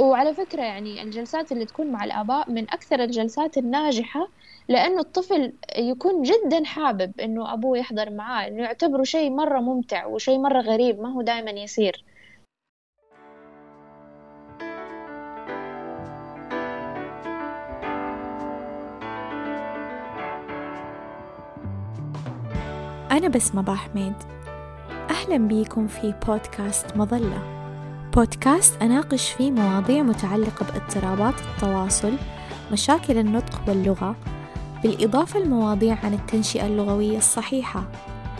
وعلى فكرة يعني الجلسات اللي تكون مع الآباء من أكثر الجلسات الناجحة لأنه الطفل يكون جدا حابب إنه أبوه يحضر معاه إنه يعتبره شيء مرة ممتع وشيء مرة غريب ما هو دائما يصير. أنا بسمة باحميد أهلا بيكم في بودكاست مظلة. بودكاست أناقش فيه مواضيع متعلقة باضطرابات التواصل مشاكل النطق واللغة بالإضافة لمواضيع عن التنشئة اللغوية الصحيحة.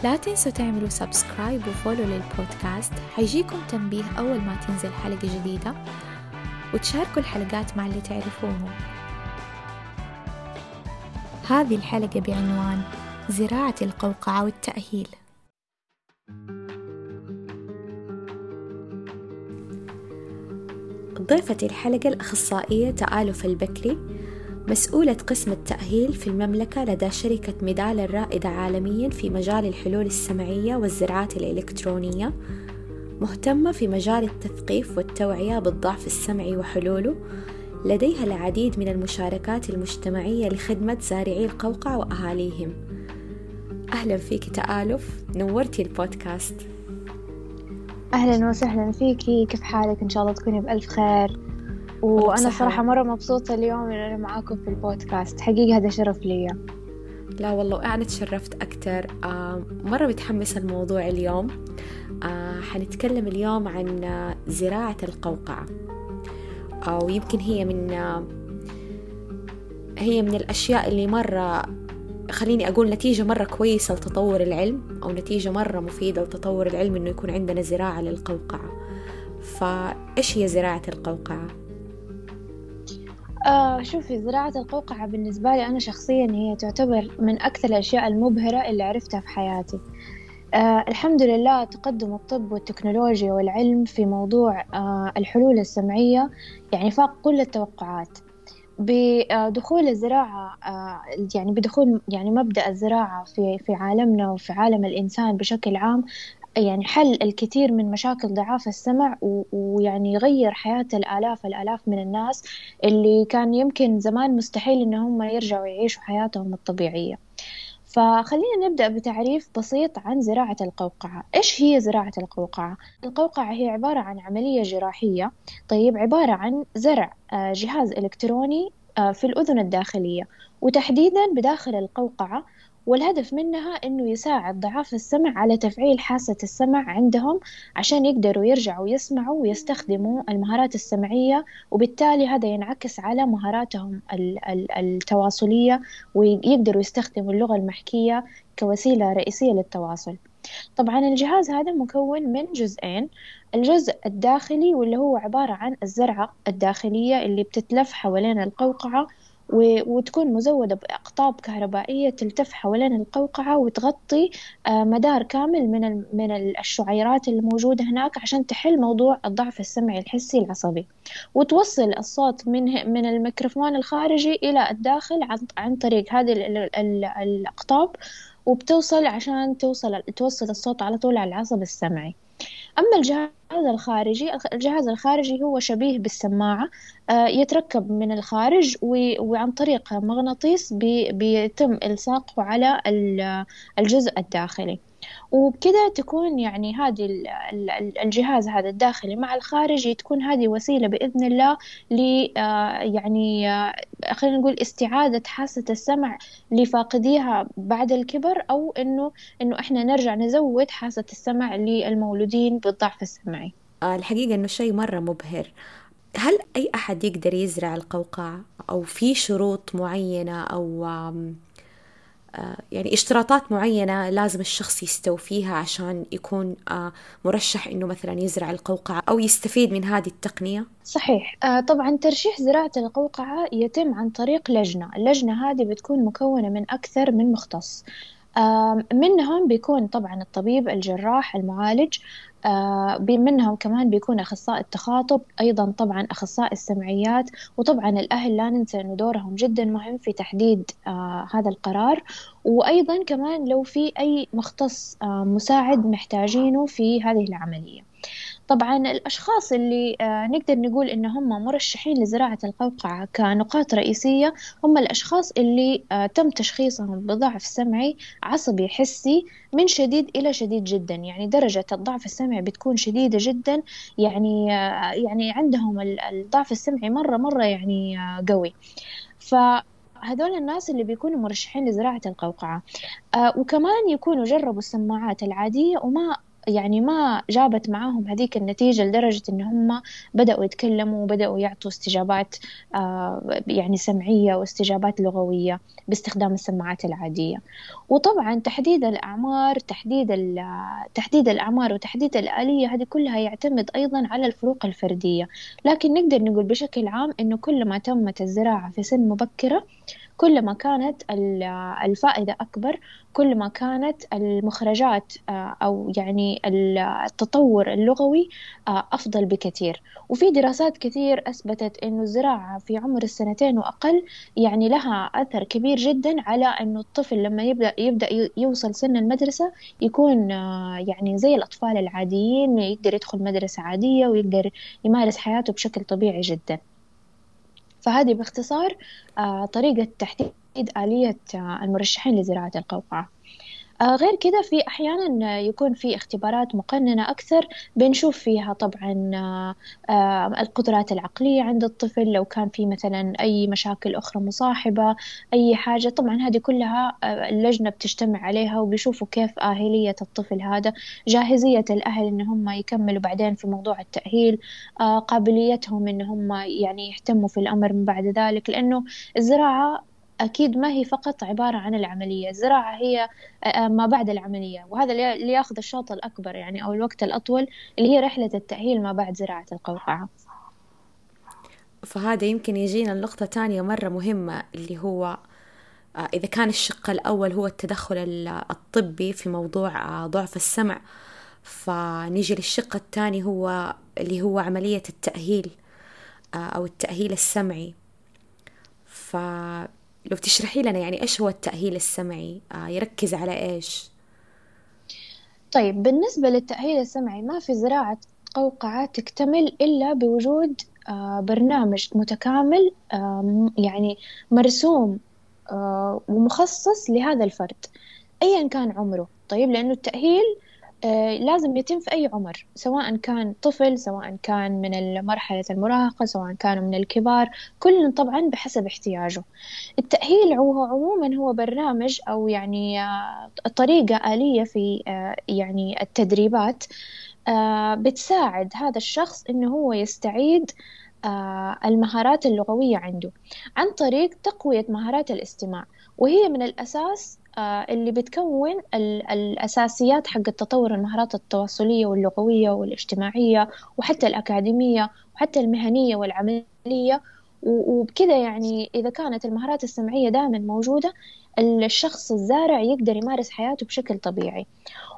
لا تنسوا تعملوا سبسكرايب وفولو للبودكاست حيجيكم تنبيه أول ما تنزل حلقة جديدة وتشاركوا الحلقات مع اللي تعرفوهم. هذه الحلقة بعنوان زراعة القوقعة والتأهيل. ضيفة الحلقة الأخصائية تآلف البكري مسؤولة قسم التأهيل في المملكة لدى شركة ميدال الرائدة عالميا في مجال الحلول السمعية والزراعات الإلكترونية مهتمة في مجال التثقيف والتوعية بالضعف السمعي وحلوله. لديها العديد من المشاركات المجتمعية لخدمة زارعي القوقع وأهاليهم. أهلا فيك تآلف نورتي البودكاست. أهلا وسهلا فيكي. كيف حالك؟ إن شاء الله تكوني بألف خير. وأنا صراحة مرة مبسوطة اليوم إن أنا معاكم في البودكاست. حقيقة هذا شرف لي لا والله وأنا تشرفت أكتر. آه مرة متحمسة الموضوع اليوم. آه حنتكلم اليوم عن زراعة القوقعة. آه ويمكن هي من هي من الأشياء اللي مرة خليني أقول نتيجة مرة كويسة لتطور العلم أو نتيجة مرة مفيدة لتطور العلم إنه يكون عندنا زراعة للقوقعة. فإيش هي زراعة القوقعة؟ آه شوفي زراعة القوقعة بالنسبة لي أنا شخصيا هي تعتبر من أكثر الأشياء المبهرة اللي عرفتها في حياتي. آه الحمد لله تقدم الطب والتكنولوجيا والعلم في موضوع آه الحلول السمعية يعني فاق كل التوقعات. بدخول الزراعة آه، يعني بدخول يعني مبدأ الزراعة في في عالمنا وفي عالم الإنسان بشكل عام يعني حل الكثير من مشاكل ضعاف السمع ويعني يغير حياة الآلاف الآلاف من الناس اللي كان يمكن زمان مستحيل إن هم يرجعوا يعيشوا حياتهم الطبيعية. فخلينا نبدأ بتعريف بسيط عن زراعة القوقعة. إيش هي زراعة القوقعة؟ القوقعة هي عبارة عن عملية جراحية. طيب عبارة عن زرع آه، جهاز إلكتروني آه، في الأذن الداخلية. وتحديدا بداخل القوقعة والهدف منها إنه يساعد ضعاف السمع على تفعيل حاسة السمع عندهم عشان يقدروا يرجعوا يسمعوا ويستخدموا المهارات السمعية وبالتالي هذا ينعكس على مهاراتهم التواصلية ويقدروا يستخدموا اللغة المحكية كوسيلة رئيسية للتواصل. طبعا الجهاز هذا مكون من جزئين الجزء الداخلي واللي هو عبارة عن الزرعة الداخلية اللي بتتلف حوالين القوقعة وتكون مزودة بأقطاب كهربائية تلتف حوالين القوقعة وتغطي آه، مدار كامل من من الشعيرات الموجودة هناك عشان تحل موضوع الضعف السمعي الحسي العصبي. وتوصل الصوت من من الميكروفون الخارجي إلى الداخل عن عن طريق هذه الأقطاب وبتوصل عشان توصل توصل الصوت على طول على العصب السمعي. أما الجهاز الخارجي الجهاز الخارجي هو شبيه بالسماعة آه، يتركب من الخارج وعن طريق مغناطيس بيتم إلصاقه على الجزء الداخلي. وبكذا تكون يعني هذه الجهاز هذا الداخلي مع الخارجي تكون هذه وسيلة بإذن الله ل آه، يعني آه، خلينا نقول استعادة حاسة السمع لفاقديها بعد الكبر أو إنه إنه إحنا نرجع نزود حاسة السمع للمولودين بالضعف السمعي. آه، الحقيقة إنه شيء مرة مبهر. هل أي أحد يقدر يزرع القوقعة أو في شروط معينة أو آه، يعني اشتراطات معينة لازم الشخص يستوفيها عشان يكون آه، مرشح إنه مثلا يزرع القوقعة أو يستفيد من هذه التقنية؟ صحيح طبعا ترشيح زراعة القوقعة يتم عن طريق لجنة اللجنة هذه بتكون مكونة من أكثر من مختص منهم بيكون طبعا الطبيب الجراح المعالج. آه، منهم كمان بيكون أخصائي التخاطب أيضا طبعا أخصائي السمعيات. وطبعا الأهل لا ننسى أنه دورهم جدا مهم في تحديد آه، هذا القرار. وأيضا كمان لو في أي مختص آه، مساعد محتاجينه في هذه العملية. طبعا الأشخاص اللي آه، نقدر نقول إن هم مرشحين لزراعة القوقعة كنقاط رئيسية هم الأشخاص اللي آه، تم تشخيصهم بضعف سمعي عصبي حسي من شديد إلى شديد جدا. يعني درجة الضعف السمعي بتكون شديدة جدا. يعني يعني عندهم الضعف السمعي مرة مرة يعني قوي. ف هذول الناس اللي بيكونوا مرشحين لزراعة القوقعة آه وكمان يكونوا جربوا السماعات العادية وما يعني ما جابت معاهم هذيك النتيجة لدرجة إن هم بدأوا يتكلموا وبدأوا يعطوا استجابات آه يعني سمعية واستجابات لغوية باستخدام السماعات العادية. وطبعا تحديد الأعمار تحديد تحديد الأعمار وتحديد الآلية هذه كلها يعتمد أيضا على الفروق الفردية. لكن نقدر نقول بشكل عام إنه كل ما تمت الزراعة في سن مبكرة كل ما كانت الفائدة أكبر كل ما كانت المخرجات آه، أو يعني التطور اللغوي آه، أفضل بكثير. وفي دراسات كثير أثبتت أنه الزراعة في عمر السنتين وأقل يعني لها أثر كبير جدا على أنه الطفل لما يبدأ يبدأ يوصل سن المدرسة يكون آه، يعني زي الأطفال العاديين يقدر يدخل مدرسة عادية ويقدر يمارس حياته بشكل طبيعي جدا. فهذه باختصار آه، طريقة تحديد آلية آه، المرشحين لزراعة القوقعة. غير كده في أحيانا يكون في اختبارات مقننة أكثر بنشوف فيها طبعا آه، القدرات العقلية عند الطفل لو كان في مثلا أي مشاكل أخرى مصاحبة أي حاجة. طبعا هذه كلها آه، اللجنة بتجتمع عليها وبيشوفوا كيف آهلية الطفل هذا جاهزية الأهل إن هم يكملوا بعدين في موضوع التأهيل قابليتهم إن هم يعني يهتموا في الأمر من بعد ذلك لأنه الزراعة أكيد ما هي فقط عبارة عن العملية الزراعة هي آه، آه، ما بعد العملية وهذا اللي ياخذ الشوط الأكبر يعني أو الوقت الأطول اللي هي رحلة التأهيل ما بعد زراعة القوقعة. فهذا يمكن يجينا النقطة تانية مرة مهمة اللي هو آه، إذا كان الشق الأول هو التدخل الطبي في موضوع ضعف السمع فنيجي للشق الثاني هو اللي هو عملية التأهيل أو التأهيل السمعي. ف لو تشرحي لنا يعني إيش هو التأهيل السمعي؟ آه يركز على إيش؟ طيب بالنسبة للتأهيل السمعي ما في زراعة قوقعة تكتمل إلا بوجود آه برنامج متكامل يعني مرسوم آه ومخصص لهذا الفرد أيا كان عمره. طيب لأنه التأهيل لازم يتم في أي عمر سواء كان طفل سواء كان من مرحلة المراهقة سواء كان من الكبار كل طبعا بحسب احتياجه. التأهيل هو عموما هو برنامج أو يعني آه، طريقة آلية في آه، يعني التدريبات بتساعد هذا الشخص إنه هو يستعيد المهارات اللغوية عنده. عن طريق تقوية مهارات الاستماع وهي من الأساس آه، اللي بتكون الأساسيات حق التطور المهارات التواصلية واللغوية والاجتماعية وحتى الأكاديمية وحتى المهنية والعملية. وبكذا يعني إذا كانت المهارات السمعية دائما موجودة الشخص الزارع يقدر يمارس حياته بشكل طبيعي.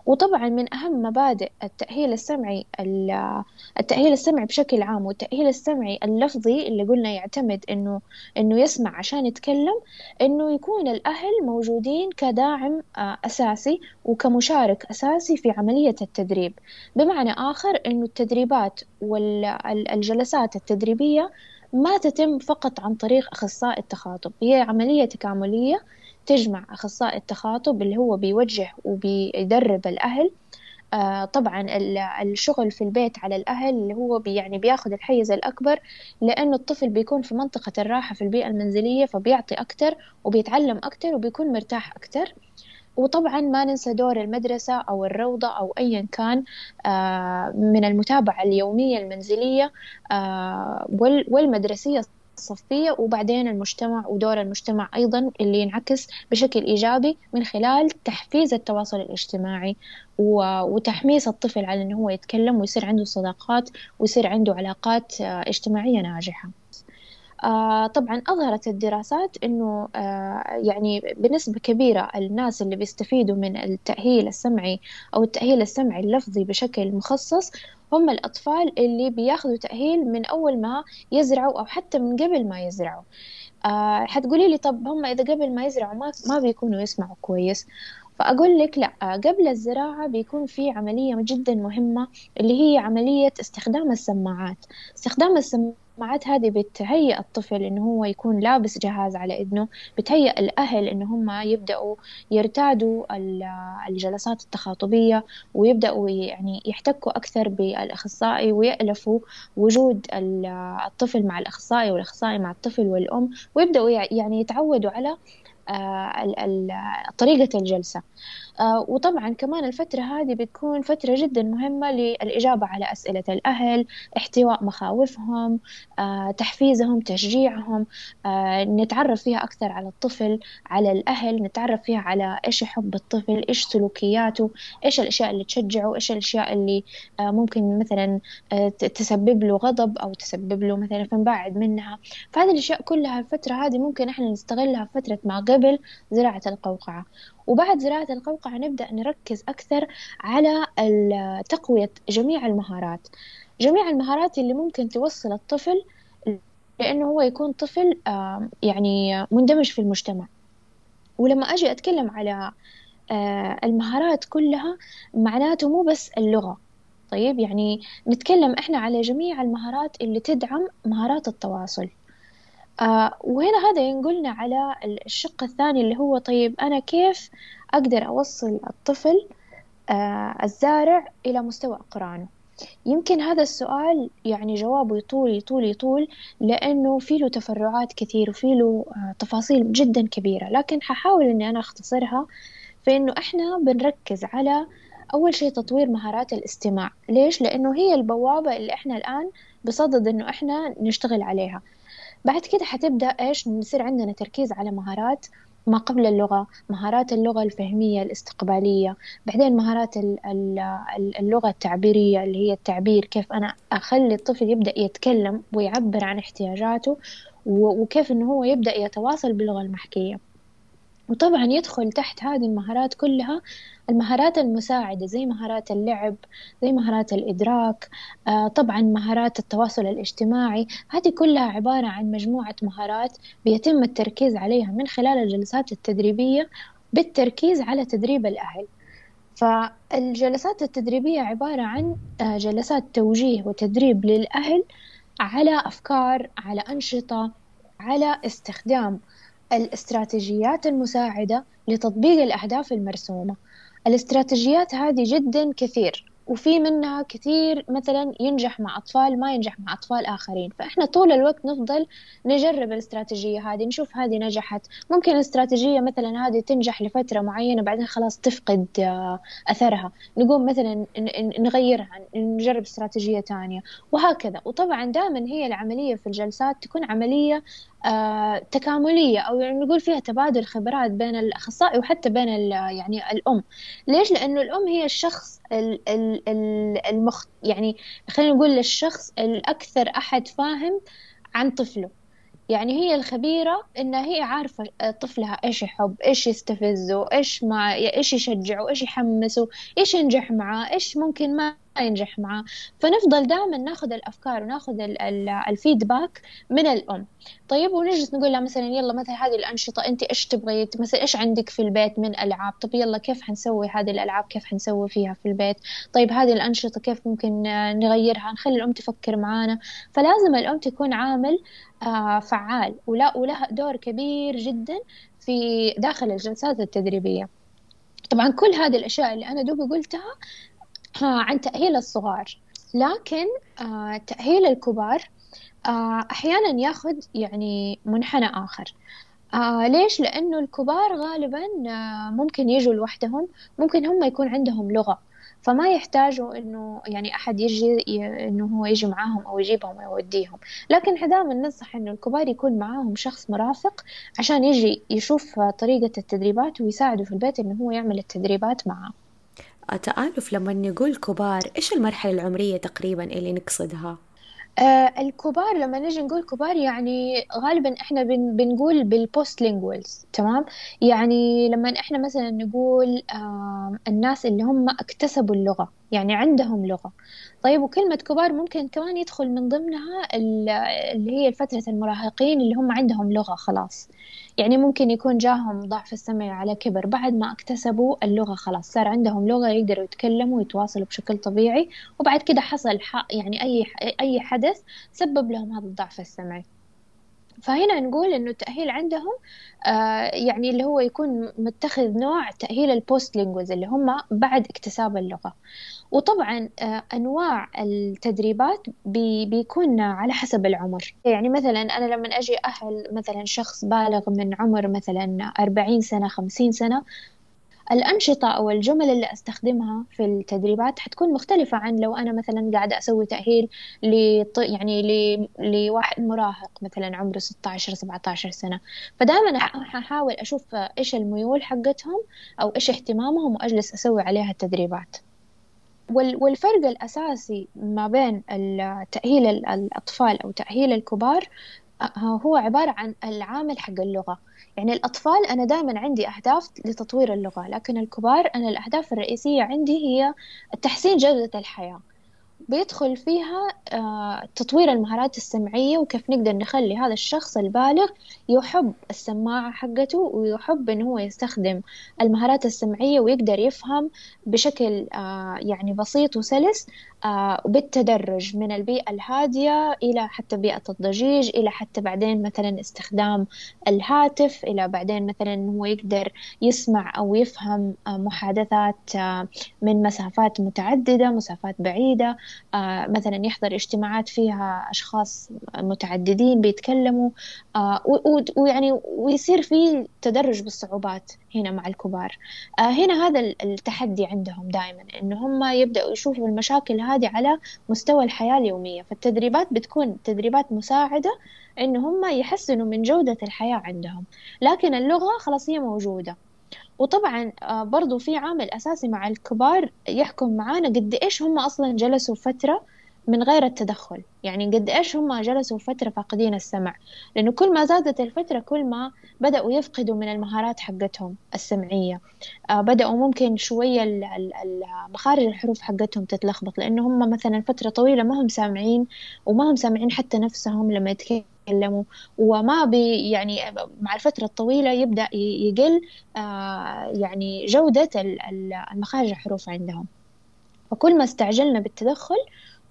وطبعا من أهم مبادئ التأهيل السمعي التأهيل السمعي بشكل عام والتأهيل السمعي اللفظي اللي قلنا يعتمد إنه إنه يسمع عشان يتكلم إنه يكون الأهل موجودين كداعم آه، أساسي وكمشارك أساسي في عملية التدريب. بمعنى آخر إنه التدريبات والجلسات التدريبية ما تتم فقط عن طريق أخصائي التخاطب هي عملية تكاملية تجمع أخصائي التخاطب اللي هو بيوجه وبيدرب الأهل. آه طبعا الشغل في البيت على الأهل اللي هو بي يعني بياخذ الحيز الأكبر لأنه الطفل بيكون في منطقة الراحة في البيئة المنزلية فبيعطي أكتر وبيتعلم أكتر وبيكون مرتاح أكتر. وطبعا ما ننسى دور المدرسة أو الروضة أو أيا كان آه من المتابعة اليومية المنزلية آه والمدرسية الصفية وبعدين المجتمع ودور المجتمع أيضا اللي ينعكس بشكل إيجابي من خلال تحفيز التواصل الاجتماعي وتحميس الطفل على أنه هو يتكلم ويصير عنده صداقات ويصير عنده علاقات آه، اجتماعية ناجحة. آه طبعا أظهرت الدراسات أنه آه يعني بنسبة كبيرة الناس اللي بيستفيدوا من التأهيل السمعي أو التأهيل السمعي اللفظي بشكل مخصص هم الأطفال اللي بياخذوا تأهيل من أول ما يزرعوا أو حتى من قبل ما يزرعوا. آه حتقولي لي طب هم إذا قبل ما يزرعوا ما, ما بيكونوا يسمعوا كويس؟ فأقول لك لأ قبل الزراعة بيكون في عملية جدا مهمة اللي هي عملية استخدام السماعات. استخدام السماعات السماعات هذه بتهيئ الطفل إنه هو يكون لابس جهاز على إذنه بتهيئ الأهل إنه هم يبدأوا يرتادوا الجلسات التخاطبية ويبدأوا يعني يحتكوا أكثر بالأخصائي ويألفوا وجود الطفل مع الأخصائي والأخصائي مع الطفل والأم ويبدأوا يعني يتعودوا على آه، طريقة الجلسة. وطبعا كمان الفترة هذه بتكون فترة جدا مهمة للإجابة على أسئلة الأهل احتواء مخاوفهم آه، تحفيزهم تشجيعهم نتعرف فيها أكثر على الطفل على الأهل نتعرف فيها على إيش يحب الطفل إيش سلوكياته إيش الأشياء اللي تشجعه إيش الأشياء اللي ممكن مثلا تسبب له غضب أو تسبب له مثلا فنبعد منها. فهذه الأشياء كلها الفترة هذه ممكن إحنا نستغلها فترة ما قبل زراعة القوقعة. وبعد زراعة القوقعة نبدأ نركز أكثر على تقوية جميع المهارات. جميع المهارات اللي ممكن توصل الطفل لأنه هو يكون طفل يعني مندمج في المجتمع. ولما أجي أتكلم على المهارات كلها معناته مو بس اللغة. طيب يعني نتكلم إحنا على جميع المهارات اللي تدعم مهارات التواصل. آه وهنا هذا ينقلنا على الشق الثاني اللي هو طيب أنا كيف أقدر أوصل الطفل آه الزارع إلى مستوى أقرانه يمكن هذا السؤال يعني جوابه يطول يطول يطول لأنه في له تفرعات كثير وفي له آه تفاصيل جدا كبيرة لكن ححاول إني أنا أختصرها في إنه إحنا بنركز على أول شيء تطوير مهارات الاستماع. ليش؟ لأنه هي البوابة اللي إحنا الآن بصدد إنه إحنا نشتغل عليها. بعد كده حتبدأ إيش؟ نصير عندنا تركيز على مهارات ما قبل اللغة مهارات اللغة الفهمية الاستقبالية بعدين مهارات اللغة التعبيرية اللي هي التعبير كيف أنا أخلي الطفل يبدأ يتكلم ويعبر عن احتياجاته وكيف إنه هو يبدأ يتواصل باللغة المحكية. وطبعا يدخل تحت هذه المهارات كلها المهارات المساعدة زي مهارات اللعب زي مهارات الإدراك آه طبعا مهارات التواصل الاجتماعي. هذه كلها عبارة عن مجموعة مهارات بيتم التركيز عليها من خلال الجلسات التدريبية بالتركيز على تدريب الأهل. فالجلسات التدريبية عبارة عن آه، جلسات توجيه وتدريب للأهل على أفكار على أنشطة على استخدام. الاستراتيجيات المساعدة لتطبيق الأهداف المرسومة. الاستراتيجيات هذه جدا كثير وفي منها كثير مثلا ينجح مع أطفال ما ينجح مع أطفال آخرين. فإحنا طول الوقت نفضل نجرب الاستراتيجية هذه نشوف هذه نجحت. ممكن الاستراتيجية مثلا هذه تنجح لفترة معينة بعدين خلاص تفقد آه، أثرها. نقوم مثلا نغيرها نجرب استراتيجية تانية وهكذا. وطبعا دائما هي العملية في الجلسات تكون عملية آه، تكاملية أو يعني نقول فيها تبادل خبرات بين الأخصائي وحتى بين يعني الأم ليش؟ لأنه الأم هي الشخص المخ يعني خلينا نقول الشخص الأكثر أحد فاهم عن طفله يعني هي الخبيرة إنها هي عارفة طفلها إيش يحب إيش يستفزه إيش ما إيش يشجعه إيش يحمسه إيش ينجح معاه إيش ممكن ما ينجح معاه. فنفضل دائما ناخذ الأفكار وناخذ الفيدباك من الأم. طيب ونجلس نقول لها مثلا يلا مثلا هذه الأنشطة أنت إيش تبغي؟ مثلا إيش عندك في البيت من ألعاب؟ طب يلا كيف حنسوي هذه الألعاب؟ كيف حنسوي فيها في البيت؟ طيب هذه الأنشطة كيف ممكن نغيرها؟ نخلي الأم تفكر معانا. فلازم الأم تكون عامل آه، فعال ولا ولها دور كبير جدا في داخل الجلسات التدريبية. طبعا كل هذه الأشياء اللي أنا دوبي قلتها عن تأهيل الصغار. لكن آه، تأهيل الكبار آه، أحيانا ياخذ يعني منحنى آخر. آه ليش؟ لأنه الكبار غالبا آه ممكن يجوا لوحدهم ممكن هم يكون عندهم لغة. فما يحتاجوا إنه يعني أحد يجي إنه هو يجي معاهم أو يجيبهم ويوديهم لكن إحنا دائما ننصح إنه الكبار يكون معاهم شخص مرافق عشان يجي يشوف طريقة التدريبات ويساعده في البيت إنه هو يعمل التدريبات معاه. تآلف لما نقول كبار إيش المرحلة العمرية تقريبا اللي نقصدها؟ آه الكبار لما نجي نقول كبار يعني غالبا إحنا بن بنقول بالبوست لينجوالز تمام يعني لما إحنا مثلا نقول آه الناس اللي هم اكتسبوا اللغة يعني عندهم لغة طيب وكلمة كبار ممكن كمان يدخل من ضمنها اللي هي فترة المراهقين اللي هم عندهم لغة خلاص. يعني ممكن يكون جاهم ضعف السمع على كبر بعد ما اكتسبوا اللغة خلاص. صار عندهم لغة يقدروا يتكلموا ويتواصلوا بشكل طبيعي وبعد كده حصل يعني أي أي حدث سبب لهم هذا الضعف السمعي. فهنا نقول إنه التأهيل عندهم آه يعني اللي هو يكون متخذ نوع تأهيل البوست لينجوز اللي هم بعد اكتساب اللغة. وطبعا آه أنواع التدريبات بي بيكون على حسب العمر. يعني مثلا أنا لما أجي أهل مثلا شخص بالغ من عمر مثلا أربعين سنة خمسين سنة الأنشطة أو الجمل اللي أستخدمها في التدريبات حتكون مختلفة عن لو أنا مثلا قاعدة أسوي تأهيل لط... يعني ل... لواحد مراهق مثلا عمره 16 17 سنة. فدائما أحاول أشوف إيش الميول حقتهم أو إيش اهتمامهم وأجلس أسوي عليها التدريبات. والفرق الأساسي ما بين تأهيل الأطفال أو تأهيل الكبار هو عبارة عن العامل حق اللغة. يعني الأطفال أنا دائما عندي أهداف لتطوير اللغة لكن الكبار أنا الأهداف الرئيسية عندي هي تحسين جودة الحياة. بيدخل فيها آه، تطوير المهارات السمعية وكيف نقدر نخلي هذا الشخص البالغ يحب السماعة حقته ويحب إنه هو يستخدم المهارات السمعية ويقدر يفهم بشكل آه، يعني بسيط وسلس آه، بالتدرج من البيئة الهادية إلى حتى بيئة الضجيج إلى حتى بعدين مثلا استخدام الهاتف إلى بعدين مثلا هو يقدر يسمع أو يفهم آه، محادثات آه، من مسافات متعددة مسافات بعيدة مثلا يحضر اجتماعات فيها أشخاص متعددين بيتكلموا ويعني ويصير في تدرج بالصعوبات. هنا مع الكبار. هنا هذا التحدي عندهم دائما إنه هم يبدأوا يشوفوا المشاكل هذه على مستوى الحياة اليومية. فالتدريبات بتكون تدريبات مساعدة إنه هم يحسنوا من جودة الحياة عندهم. لكن اللغة خلاص هي موجودة. وطبعا آه، برضو في عامل أساسي مع الكبار يحكم معانا قد إيش هم أصلا جلسوا فترة من غير التدخل. يعني قد إيش هم جلسوا فترة فاقدين السمع. لأنه كل ما زادت الفترة كل ما بدأوا يفقدوا من المهارات حقتهم السمعية. آه بدأوا ممكن شوية مخارج الحروف حقتهم تتلخبط. لأنه هم مثلا فترة طويلة ما هم سامعين وما هم سامعين حتى نفسهم لما يتكلموا. وما بي يعني مع الفترة الطويلة يبدأ يقل آه يعني جودة المخارج الحروف عندهم. فكل ما استعجلنا بالتدخل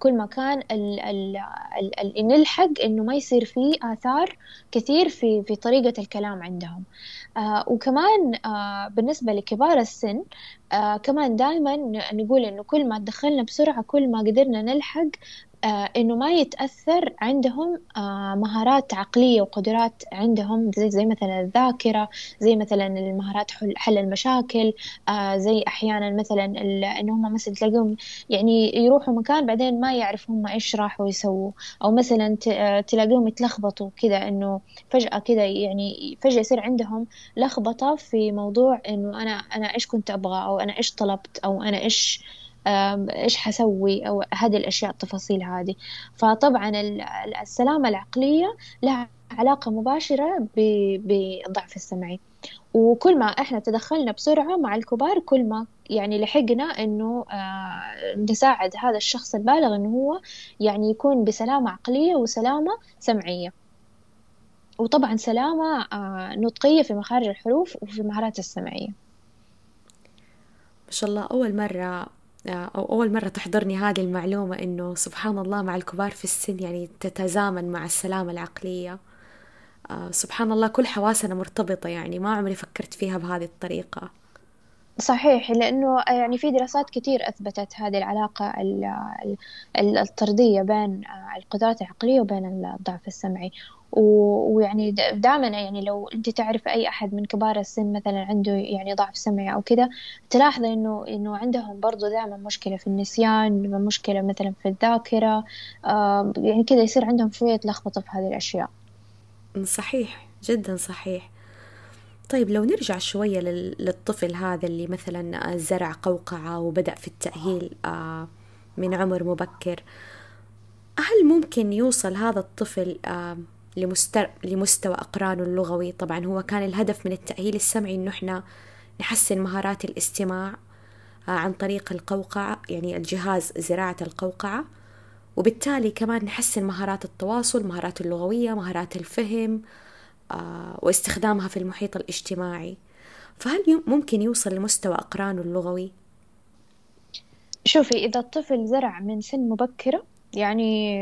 كل ما كان ال ال ال نلحق إنه ما يصير فيه آثار كثير في في طريقة الكلام عندهم. آه وكمان آه بالنسبة لكبار السن آه كمان دائما نقول إنه كل ما دخلنا بسرعة كل ما قدرنا نلحق آه إنه ما يتأثر عندهم آه مهارات عقلية وقدرات عندهم زي, زي مثلا الذاكرة زي مثلا المهارات حل, المشاكل آه زي أحيانا مثلا إنه هم مثلا تلاقيهم يعني يروحوا مكان بعدين ما يعرف هم إيش راحوا يسووا أو مثلا تلاقيهم يتلخبطوا كذا إنه فجأة كذا يعني فجأة يصير عندهم لخبطة في موضوع إنه أنا أنا إيش كنت أبغى أو أنا إيش طلبت أو أنا إيش إيش حسوي أو هذه الأشياء التفاصيل هذه. فطبعا السلامة العقلية لها علاقة مباشرة بالضعف السمعي. وكل ما إحنا تدخلنا بسرعة مع الكبار كل ما يعني لحقنا إنه آه نساعد هذا الشخص البالغ إنه هو يعني يكون بسلامة عقلية وسلامة سمعية. وطبعا سلامة آه نطقية في مخارج الحروف وفي المهارات السمعية. ما شاء الله أول مرة أو أول مرة تحضرني هذه المعلومة إنه سبحان الله مع الكبار في السن يعني تتزامن مع السلامة العقلية. آه، سبحان الله كل حواسنا مرتبطة يعني ما عمري فكرت فيها بهذه الطريقة. صحيح لأنه يعني في دراسات كثير أثبتت هذه العلاقة الطردية بين القدرات العقلية وبين الضعف السمعي. ويعني دائما يعني لو أنت تعرف أي أحد من كبار السن مثلا عنده يعني ضعف سمعي أو كذا تلاحظ إنه إنه عندهم برضو دائما مشكلة في النسيان مشكلة مثلا في الذاكرة يعني كذا يصير عندهم شوية لخبطة في هذه الأشياء. صحيح جدا صحيح. طيب لو نرجع شوية للطفل هذا اللي مثلا زرع قوقعة وبدأ في التأهيل آه، من عمر مبكر هل ممكن يوصل هذا الطفل آه، لمستوى أقرانه اللغوي. طبعا هو كان الهدف من التأهيل السمعي إنه إحنا نحسن مهارات الاستماع عن طريق القوقعة يعني الجهاز زراعة القوقعة. وبالتالي كمان نحسن مهارات التواصل مهارات اللغوية مهارات الفهم واستخدامها في المحيط الاجتماعي. فهل ممكن يوصل لمستوى أقرانه اللغوي؟ شوفي إذا الطفل زرع من سن مبكرة يعني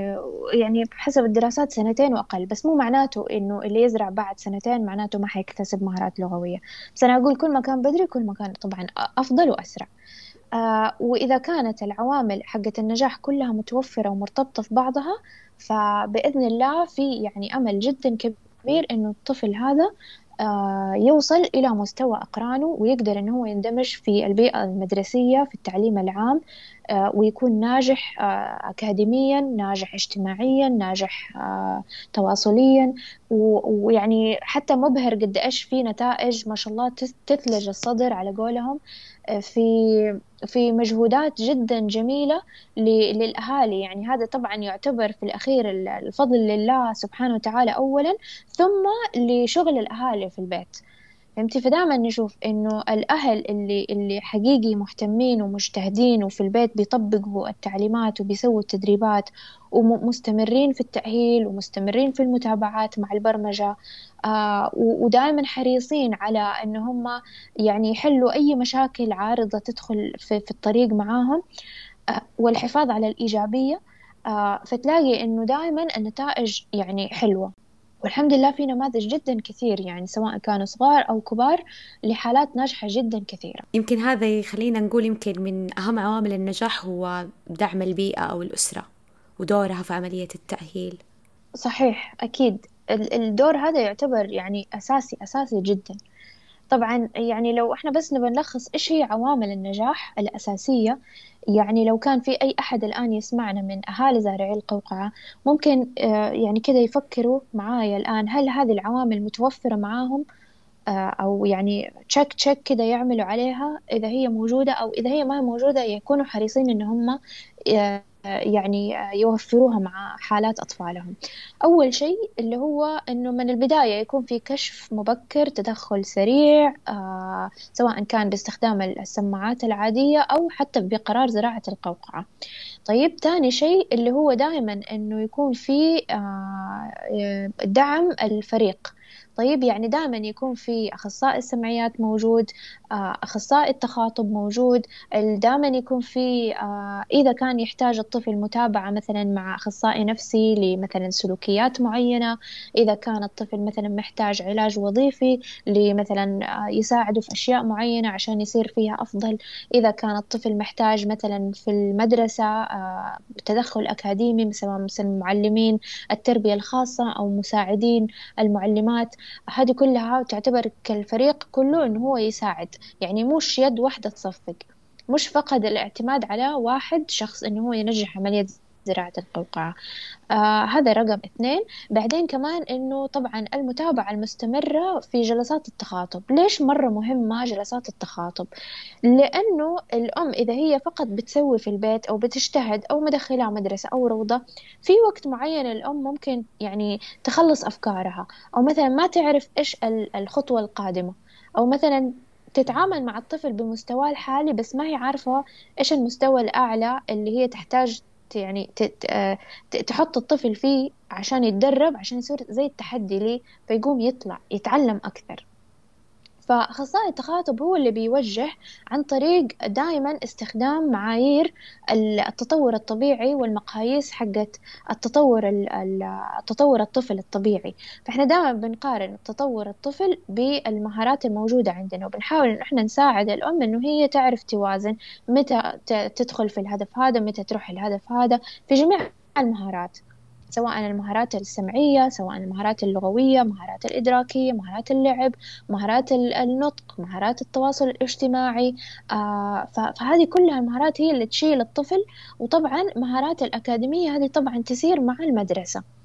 يعني بحسب الدراسات سنتين وأقل بس مو معناته إنه اللي يزرع بعد سنتين معناته ما حيكتسب مهارات لغوية. بس أنا أقول كل ما كان بدري كل ما كان طبعا أفضل وأسرع. آه وإذا كانت العوامل حقة النجاح كلها متوفرة ومرتبطة في بعضها فبإذن الله في يعني أمل جدا كبير إنه الطفل هذا آه، يوصل إلى مستوى أقرانه ويقدر إنه هو يندمج في البيئة المدرسية في التعليم العام. ويكون ناجح آه، أكاديميا ناجح اجتماعيا ناجح تواصليا. ويعني حتى مبهر قد إيش في نتائج ما شاء الله تثلج الصدر على قولهم في في مجهودات جدا جميلة للأهالي. يعني هذا طبعا يعتبر في الأخير الفضل لله سبحانه وتعالى أولا ثم لشغل الأهالي في البيت. فهمتي؟ فدائما نشوف إنه الأهل اللي اللي حقيقي مهتمين ومجتهدين وفي البيت بيطبقوا التعليمات وبيسووا التدريبات ومستمرين في التأهيل ومستمرين في المتابعات مع البرمجة آه ودائما حريصين على إن هم يعني يحلوا أي مشاكل عارضة تدخل في, في الطريق معاهم آه والحفاظ على الإيجابية آه فتلاقي إنه دائما النتائج يعني حلوة. والحمد لله في نماذج جدا كثير يعني سواء كانوا صغار أو كبار لحالات ناجحة جدا كثيرة. يمكن هذا يخلينا نقول يمكن من أهم عوامل النجاح هو دعم البيئة أو الأسرة ودورها في عملية التأهيل. صحيح أكيد. الدور هذا يعتبر يعني أساسي أساسي جدا. طبعا يعني لو إحنا بس نبى نلخص إيش هي عوامل النجاح الأساسية يعني لو كان في أي أحد الآن يسمعنا من أهالي زارعي القوقعة ممكن آه، يعني كذا يفكروا معايا الآن هل هذه العوامل متوفرة معاهم؟ آه، أو يعني تشيك تشيك كذا يعملوا عليها إذا هي موجودة أو إذا هي ما هي موجودة يكونوا حريصين إن هم آه، يعني يوفروها مع حالات أطفالهم. أول شيء اللي هو أنه من البداية يكون في كشف مبكر تدخل سريع آه سواء كان باستخدام السماعات العادية أو حتى بقرار زراعة القوقعة. طيب تاني شيء اللي هو دائما أنه يكون في آه دعم الفريق. طيب يعني دائما يكون في أخصائي السمعيات موجود آه، أخصائي التخاطب موجود دائما يكون في آه، إذا كان يحتاج الطفل متابعة مثلا مع أخصائي نفسي لمثلا سلوكيات معينة إذا كان الطفل مثلا محتاج علاج وظيفي لمثلا آه، يساعده في أشياء معينة عشان يصير فيها أفضل إذا كان الطفل محتاج مثلا في المدرسة تدخل أكاديمي سواء مثلا معلمين التربية الخاصة أو مساعدين المعلمات هذه كلها تعتبر كالفريق كله إنه هو يساعد. يعني مش يد واحدة تصفق. مش فقط الاعتماد على واحد شخص إنه هو ينجح عملية زراعة القوقعة. آه هذا رقم اثنين. بعدين كمان إنه طبعا المتابعة المستمرة في جلسات التخاطب. ليش مرة مهمة جلسات التخاطب؟ لأنه الأم إذا هي فقط بتسوي في البيت أو بتجتهد أو مدخلها مدرسة أو روضة في وقت معين الأم ممكن يعني تخلص أفكارها. أو مثلا ما تعرف إيش الخطوة القادمة. أو مثلا تتعامل مع الطفل بمستواه الحالي بس ما هي عارفة إيش المستوى الأعلى اللي هي تحتاج يعني تحط الطفل فيه عشان يتدرب عشان يصير زي التحدي ليه فيقوم يطلع يتعلم أكثر. فأخصائي التخاطب هو اللي بيوجه عن طريق دائما استخدام معايير التطور الطبيعي والمقاييس حقت التطور التطور الطفل الطبيعي. فإحنا دائما بنقارن تطور الطفل بالمهارات الموجودة عندنا وبنحاول إن إحنا نساعد الأم إنه هي تعرف توازن متى تدخل في الهدف هذا متى تروح الهدف هذا في جميع المهارات. سواء المهارات السمعية سواء المهارات اللغوية مهارات الإدراكية مهارات اللعب مهارات النطق مهارات التواصل الاجتماعي آه فهذه كلها المهارات هي اللي تشيل الطفل وطبعا مهارات الأكاديمية هذه طبعا تسير مع المدرسة.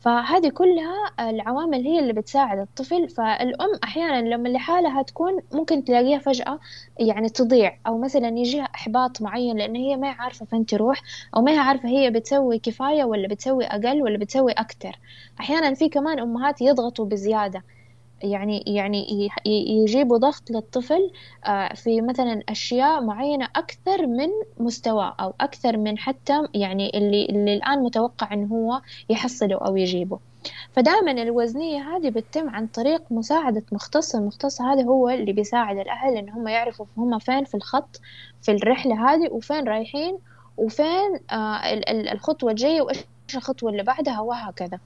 فهذه كلها العوامل هي اللي بتساعد الطفل فالأم أحيانا لما لحالها تكون ممكن تلاقيها فجأة يعني تضيع أو مثلا يجيها إحباط معين لأن هي ما عارفة فين تروح أو ما عارفة هي بتسوي كفاية ولا بتسوي أقل ولا بتسوي أكتر. أحيانا في كمان أمهات يضغطوا بزيادة. يعني يعني يجيبوا ضغط للطفل آه، في مثلا أشياء معينة أكثر من مستواه أو أكثر من حتى يعني اللي اللي الآن متوقع إنه هو يحصله أو يجيبه. فدائما الوزنية هذه بتتم عن طريق مساعدة مختص المختص هذا هو اللي بيساعد الأهل إن هم يعرفوا هم فين في الخط في الرحلة هذه وفين رايحين وفين آه الخطوة الجاية وإيش الخطوة اللي بعدها وهكذا.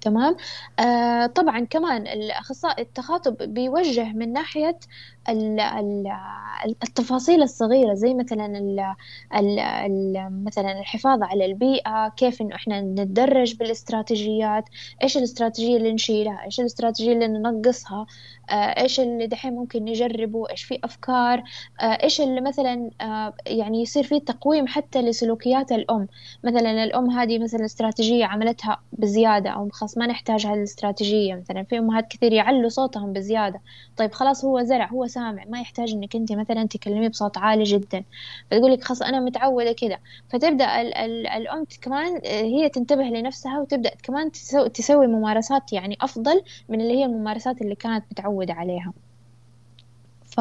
تمام؟ آه طبعا كمان الأخصائي التخاطب بيوجه من ناحية التفاصيل الصغيرة زي مثلا ال ال مثلا الحفاظ على البيئة كيف إنه إحنا نتدرج بالاستراتيجيات إيش الاستراتيجية اللي نشيلها إيش الاستراتيجية اللي ننقصها. آه، إيش اللي دحين ممكن نجربه؟ إيش في أفكار؟ آه، إيش اللي مثلا آه، يعني يصير في تقويم حتى لسلوكيات الأم؟ مثلا الأم هذه مثلا استراتيجية عملتها بزيادة أو خلاص ما نحتاج هذه الاستراتيجية مثلا في أمهات كثير يعلوا صوتهم بزيادة. طيب خلاص هو زرع هو سامع ما يحتاج إنك أنت مثلا تكلميه بصوت عالي جدا. فتقول لك خلاص أنا متعودة كذا فتبدأ ال ال الأم كمان هي تنتبه لنفسها وتبدأ كمان تسوي ممارسات يعني أفضل من اللي هي الممارسات اللي كانت متعودة. عليها. ف...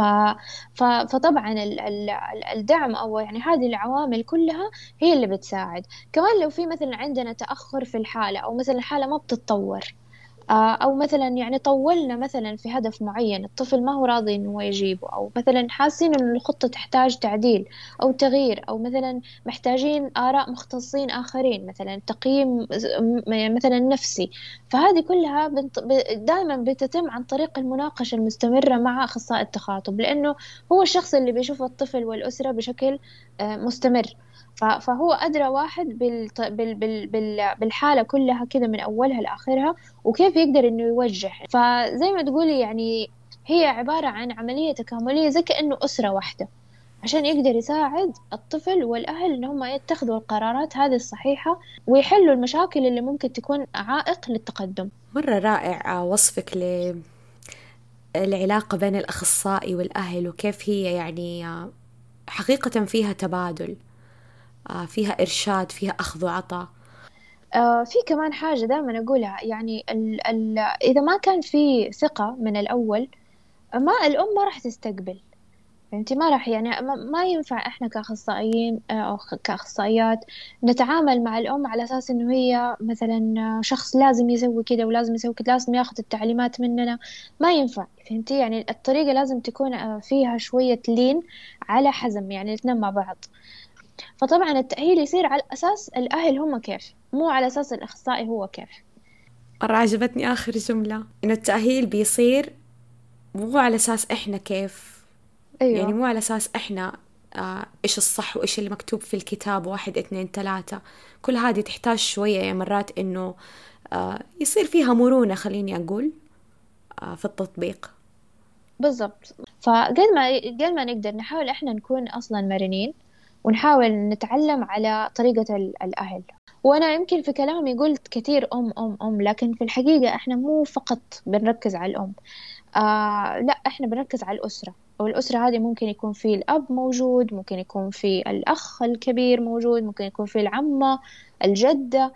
ف... فطبعا ال... ال... الدعم أو يعني هذه العوامل كلها هي اللي بتساعد. كمان لو في مثلا عندنا تأخر في الحالة أو مثلا الحالة ما بتتطور أو مثلا يعني طولنا مثلا في هدف معين الطفل ما هو راضي إنه هو يجيبه أو مثلا حاسين إنه الخطة تحتاج تعديل أو تغيير أو مثلا محتاجين آراء مختصين آخرين مثلا تقييم مثلا نفسي. فهذه كلها دائما بتتم عن طريق المناقشة المستمرة مع أخصائي التخاطب لأنه هو الشخص اللي بيشوف الطفل والأسرة بشكل آه، مستمر. فهو أدرى واحد بالحالة كلها كذا من أولها لآخرها وكيف يقدر إنه يوجه فزي ما تقولي يعني هي عبارة عن عملية تكاملية زي كأنه أسرة واحدة. عشان يقدر يساعد الطفل والأهل إن هم يتخذوا القرارات هذه الصحيحة ويحلوا المشاكل اللي ممكن تكون عائق للتقدم. مرة رائع وصفك ل العلاقة بين الأخصائي والأهل وكيف هي يعني حقيقة فيها تبادل. فيها إرشاد فيها أخذ وعطاء. آه، في كمان حاجة دائما أقولها. يعني ال ال إذا ما كان في ثقة من الأول ما الأم ما راح تستقبل. انت ما راح يعني ما ينفع إحنا كأخصائيين آه، أو كأخصائيات نتعامل مع الأم على أساس إنه هي مثلا شخص لازم يسوي كذا ولازم يسوي كذا لازم ياخذ التعليمات مننا. ما ينفع. فهمتي؟ يعني الطريقة لازم تكون فيها شوية لين على حزم يعني الاثنين مع بعض. فطبعا التأهيل يصير على أساس الأهل هم كيف مو على أساس الأخصائي هو كيف. مرة عجبتني آخر جملة إنه التأهيل بيصير مو على أساس إحنا كيف. أيوة. يعني مو على أساس إحنا آه إيش الصح وإيش اللي مكتوب في الكتاب واحد اثنين ثلاثة. كل هذه تحتاج شوية يعني مرات إنه آه يصير فيها مرونة خليني أقول آه في التطبيق. بالضبط. فقد ما قد ما نقدر نحاول إحنا نكون أصلا مرنين ونحاول نتعلم على طريقة الأهل. وأنا يمكن في كلامي قلت كثير أم أم أم لكن في الحقيقة إحنا مو فقط بنركز على الأم. آه لا إحنا بنركز على الأسرة. والأسرة هذه ممكن يكون في الأب موجود ممكن يكون في الأخ الكبير موجود ممكن يكون في العمة الجدة.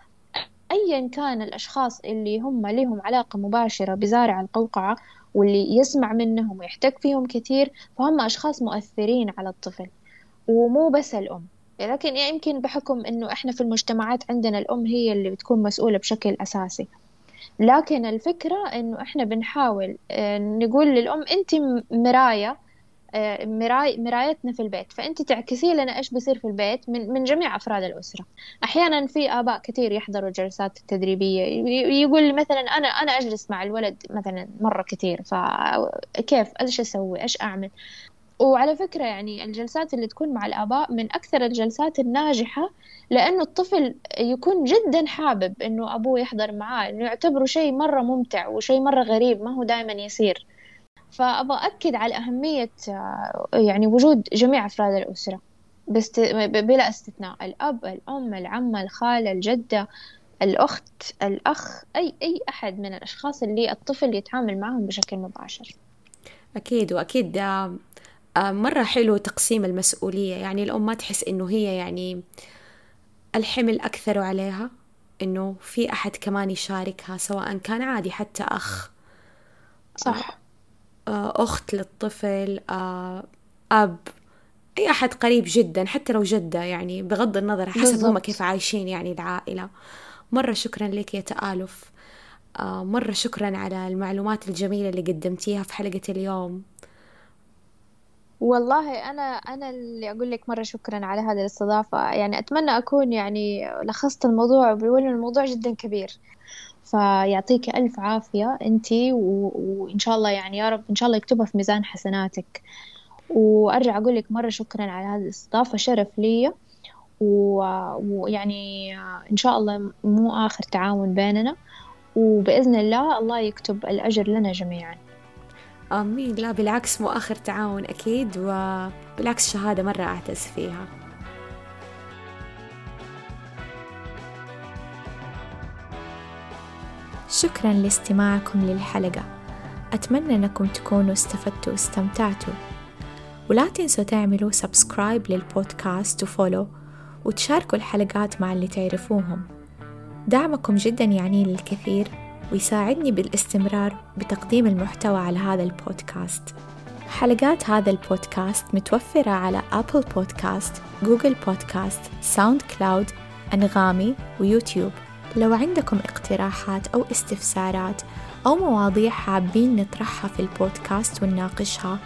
أيا كان الأشخاص اللي هم لهم علاقة مباشرة بزارع القوقعة واللي يسمع منهم ويحتك فيهم كثير فهم أشخاص مؤثرين على الطفل. ومو بس الأم. لكن يمكن بحكم إنه إحنا في المجتمعات عندنا الأم هي اللي بتكون مسؤولة بشكل أساسي. لكن الفكرة إنه إحنا بنحاول آه، نقول للأم أنت مراية آه، مراي مرايتنا في البيت. فأنت تعكسي لنا إيش بيصير في البيت من, من جميع أفراد الأسرة. أحيانا في آباء كثير يحضروا جلسات التدريبية. يقول مثلا أنا أنا أجلس مع الولد مثلا مرة كثير. فكيف إيش أسوي؟ إيش أعمل؟ وعلى فكرة يعني الجلسات اللي تكون مع الآباء من أكثر الجلسات الناجحة لأنه الطفل يكون جدا حابب إنه أبوه يحضر معاه إنه يعتبره شيء مرة ممتع وشيء مرة غريب ما هو دائما يصير. فأبغى أكد على أهمية يعني وجود جميع أفراد الأسرة بست... بلا استثناء الأب الأم العمة الخالة الجدة الأخت الأخ أي أي أحد من الأشخاص اللي الطفل يتعامل معهم بشكل مباشر. أكيد وأكيد آه، مرة حلو تقسيم المسؤولية. يعني الأم ما تحس إنه هي يعني الحمل أكثر عليها إنه في أحد كمان يشاركها سواء كان عادي حتى أخ. صح. أخت للطفل أب أي أحد قريب جدا حتى لو جدة يعني بغض النظر حسب هم كيف عايشين يعني العائلة. مرة شكرا لك يا تآلف. مرة شكرا على المعلومات الجميلة اللي قدمتيها في حلقة اليوم. والله أنا أنا اللي أقول لك مرة شكرا على هذه الاستضافة. يعني أتمنى أكون يعني لخصت الموضوع بيقول الموضوع جدا كبير. فيعطيك ألف عافية أنتي و... وإن شاء الله يعني يا رب إن شاء الله يكتبها في ميزان حسناتك. وأرجع أقول لك مرة شكرا على هذه الاستضافة شرف لي. ويعني إن شاء الله مو آخر تعاون بيننا. وبإذن الله الله يكتب الأجر لنا جميعا. آمين. لا بالعكس مو آخر تعاون أكيد وبالعكس شهادة مرة أعتز فيها. شكرا لاستماعكم للحلقة. أتمنى أنكم تكونوا استفدتوا واستمتعتوا. ولا تنسوا تعملوا subscribe للبودكاست و follow وتشاركوا الحلقات مع اللي تعرفوهم. دعمكم جدا يعني للكثير. ويساعدني بالاستمرار بتقديم المحتوى على هذا البودكاست. حلقات هذا البودكاست متوفرة على أبل بودكاست، جوجل بودكاست، ساوند كلاود، أنغامي ويوتيوب. لو عندكم اقتراحات أو استفسارات أو مواضيع حابين نطرحها في البودكاست ونناقشها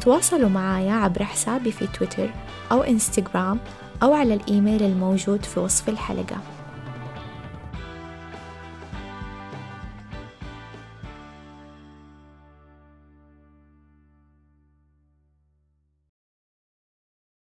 تواصلوا معايا عبر حسابي في تويتر أو إنستغرام أو على الإيميل الموجود في وصف الحلقة.